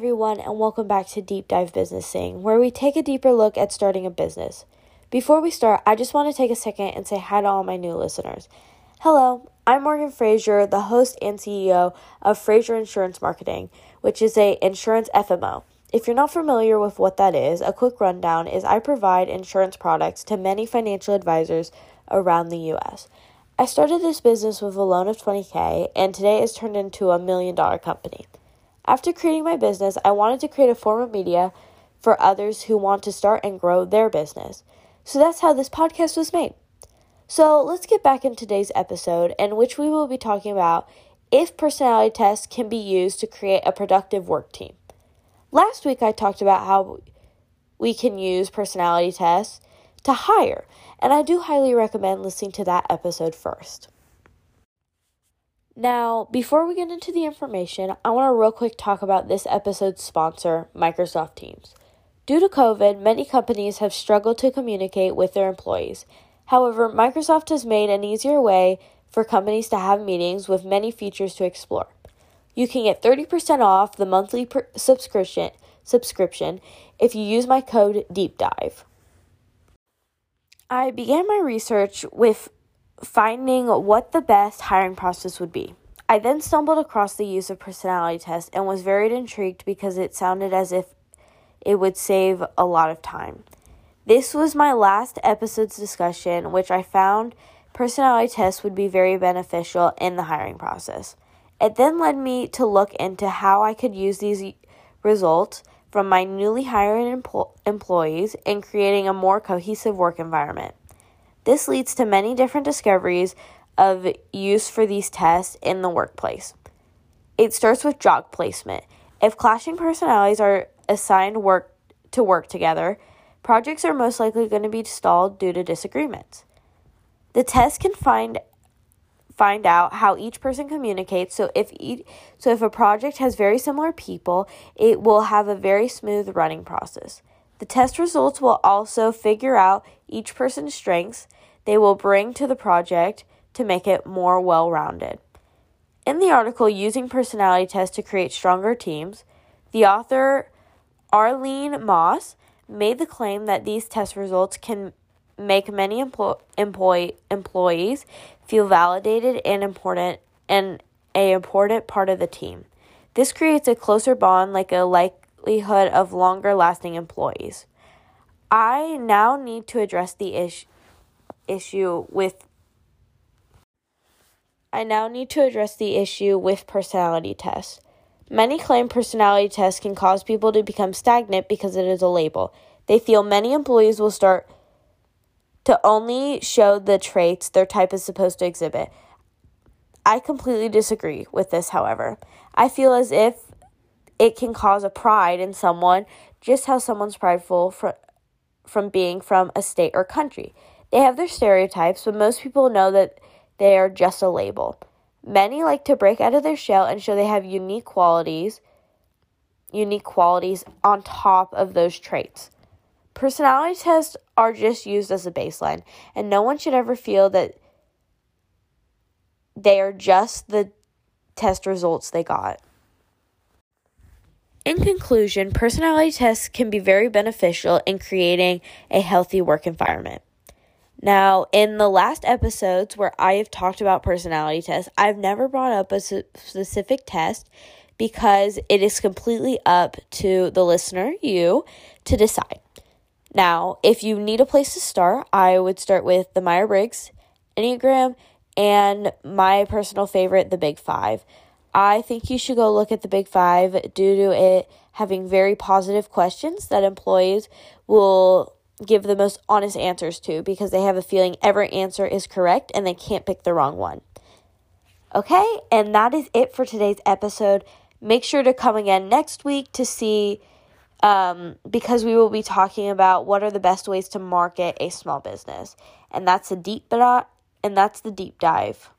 everyone, and welcome back to Deep Dive Businessing, where we take a deeper look at starting a business. Before we start, I just want to take a second and say hi to all my new listeners. Hello, I'm Morgan Frazier, the host and CEO of Frazier Insurance Marketing, which is a insurance FMO. If you're not familiar with what that is, a quick rundown is I provide insurance products to many financial advisors around the US. I started this business with a loan of 20k and today it's turned into a million dollar company. After creating my business, I wanted to create a form of media for others who want to start and grow their business. So that's how this podcast was made. So let's get back in today's episode, in which we will be talking about if personality tests can be used to create a productive work team. Last week, I talked about how we can use personality tests to hire, and I do highly recommend listening to that episode first. Now, before we get into the information, I want to real quick talk about this episode's sponsor, Microsoft Teams. Due to COVID, many companies have struggled to communicate with their employees. However, Microsoft has made an easier way for companies to have meetings with many features to explore. You can get 30% off the monthly per- subscription subscription if you use my code deep dive. I began my research with finding what the best hiring process would be. I then stumbled across the use of personality tests and was very intrigued because it sounded as if it would save a lot of time. This was my last episode's discussion, which I found personality tests would be very beneficial in the hiring process. It then led me to look into how I could use these results from my newly hired empl- employees in creating a more cohesive work environment. This leads to many different discoveries of use for these tests in the workplace. It starts with job placement. If clashing personalities are assigned work to work together, projects are most likely going to be stalled due to disagreements. The test can find find out how each person communicates. So if so if a project has very similar people, it will have a very smooth running process. The test results will also figure out each person's strengths they will bring to the project to make it more well rounded. In the article, Using Personality Tests to Create Stronger Teams, the author Arlene Moss made the claim that these test results can make many employ- employ- employees feel validated and important and a important part of the team. This creates a closer bond like a likelihood of longer lasting employees. I now need to address the issue issue with I now need to address the issue with personality tests. Many claim personality tests can cause people to become stagnant because it is a label. They feel many employees will start to only show the traits their type is supposed to exhibit. I completely disagree with this, however. I feel as if it can cause a pride in someone just how someone's prideful from, from being from a state or country. They have their stereotypes, but most people know that they are just a label. Many like to break out of their shell and show they have unique qualities, unique qualities on top of those traits. Personality tests are just used as a baseline, and no one should ever feel that they are just the test results they got. In conclusion, personality tests can be very beneficial in creating a healthy work environment. Now, in the last episodes where I have talked about personality tests, I've never brought up a specific test because it is completely up to the listener, you, to decide. Now, if you need a place to start, I would start with the Myers Briggs, Enneagram, and my personal favorite, the Big Five. I think you should go look at the Big Five due to it having very positive questions that employees will give the most honest answers to because they have a feeling every answer is correct and they can't pick the wrong one. Okay, and that is it for today's episode. Make sure to come again next week to see, um, because we will be talking about what are the best ways to market a small business, and that's a deep and that's the deep dive.